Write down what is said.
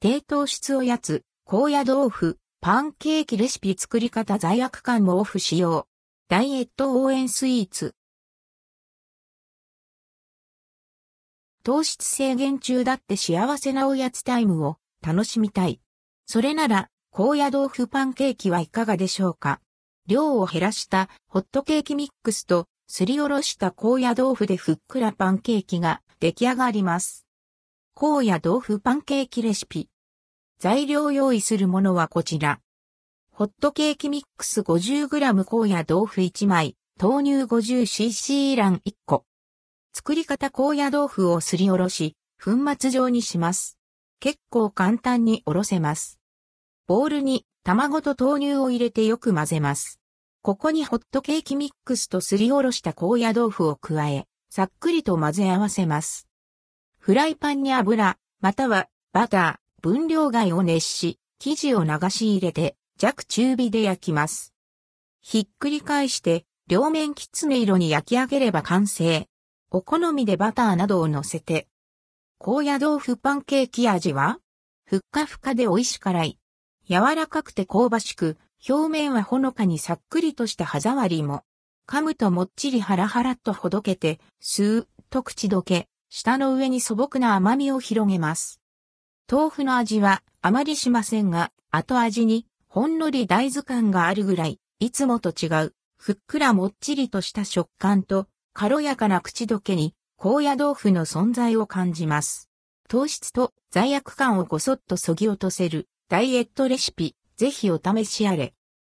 低糖質おやつ、高野豆腐、パンケーキレシピ作り方罪悪感もオフ使用。ダイエット応援スイーツ。糖質制限中だって幸せなおやつタイムを楽しみたい。それなら、高野豆腐パンケーキはいかがでしょうか量を減らしたホットケーキミックスとすりおろした高野豆腐でふっくらパンケーキが出来上がります。高野豆腐パンケーキレシピ。材料用意するものはこちら。ホットケーキミックス 50g 高野豆腐1枚、豆乳 50cc 卵1個。作り方高野豆腐をすりおろし、粉末状にします。結構簡単におろせます。ボウルに卵と豆乳を入れてよく混ぜます。ここにホットケーキミックスとすりおろした高野豆腐を加え、さっくりと混ぜ合わせます。フライパンに油、またはバター、分量外を熱し、生地を流し入れて弱中火で焼きます。ひっくり返して両面きつね色に焼き上げれば完成。お好みでバターなどを乗せて。高野豆腐パンケーキ味はふっかふかで美味し辛い。柔らかくて香ばしく、表面はほのかにさっくりとした歯触りも。噛むともっちりハラハラとほどけて、スーッと口どけ、舌の上に素朴な甘みを広げます。豆腐の味はあまりしませんが、後味にほんのり大豆感があるぐらい、いつもと違う、ふっくらもっちりとした食感と、軽やかな口どけに、高野豆腐の存在を感じます。糖質と罪悪感をごそっとそぎ落とせるダイエットレシピ、ぜひお試しあれ。